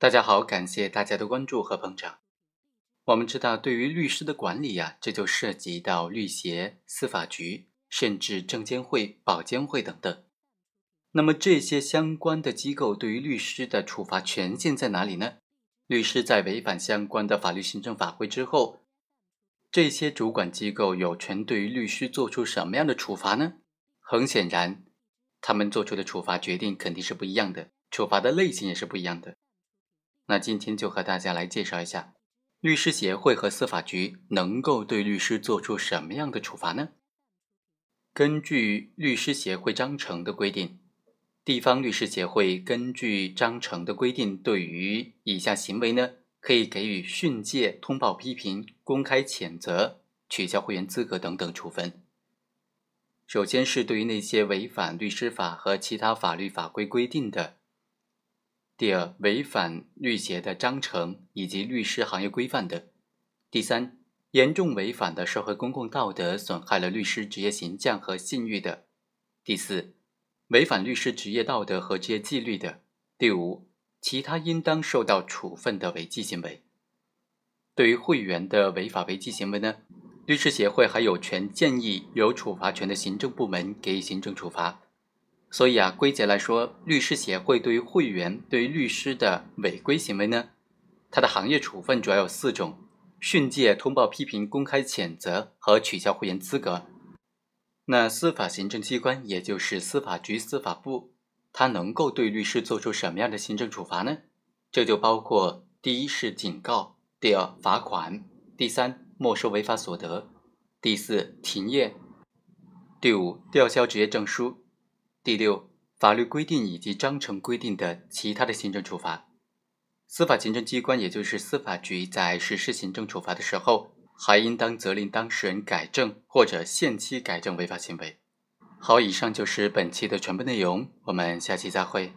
大家好，感谢大家的关注和捧场。我们知道，对于律师的管理呀，这就涉及到律协、司法局，甚至证监会、保监会等等。那么这些相关的机构对于律师的处罚权限在哪里呢？律师在违反相关的法律行政法规之后，这些主管机构有权对于律师做出什么样的处罚呢？很显然，他们做出的处罚决定肯定是不一样的，处罚的类型也是不一样的。那今天就和大家来介绍一下，律师协会和司法局能够对律师做出什么样的处罚呢？根据律师协会章程的规定。地方律师协会根据章程的规定，对于以下行为呢，可以给予训诫、通报批评、公开谴责、取消会员资格等等处分。首先是对于那些违反律师法和其他法律法规规定的；第二，违反律协的章程以及律师行业规范的；第三，严重违反的社会公共道德，损害了律师职业形象和信誉的；第四。违反律师职业道德和职业纪律的，第五，其他应当受到处分的违纪行为。对于会员的违法违纪行为呢，律师协会还有权建议有处罚权的行政部门给予行政处罚。所以啊，归结来说，律师协会对于会员对于律师的违规行为呢，它的行业处分主要有四种：训诫、通报批评、公开谴责和取消会员资格。那司法行政机关，也就是司法局、司法部，它能够对律师做出什么样的行政处罚呢？这就包括：第一是警告，第二罚款，第三没收违法所得，第四停业，第五吊销职业证书，第六法律规定以及章程规定的其他的行政处罚。司法行政机关，也就是司法局，在实施行政处罚的时候。还应当责令当事人改正或者限期改正违法行为。好，以上就是本期的全部内容，我们下期再会。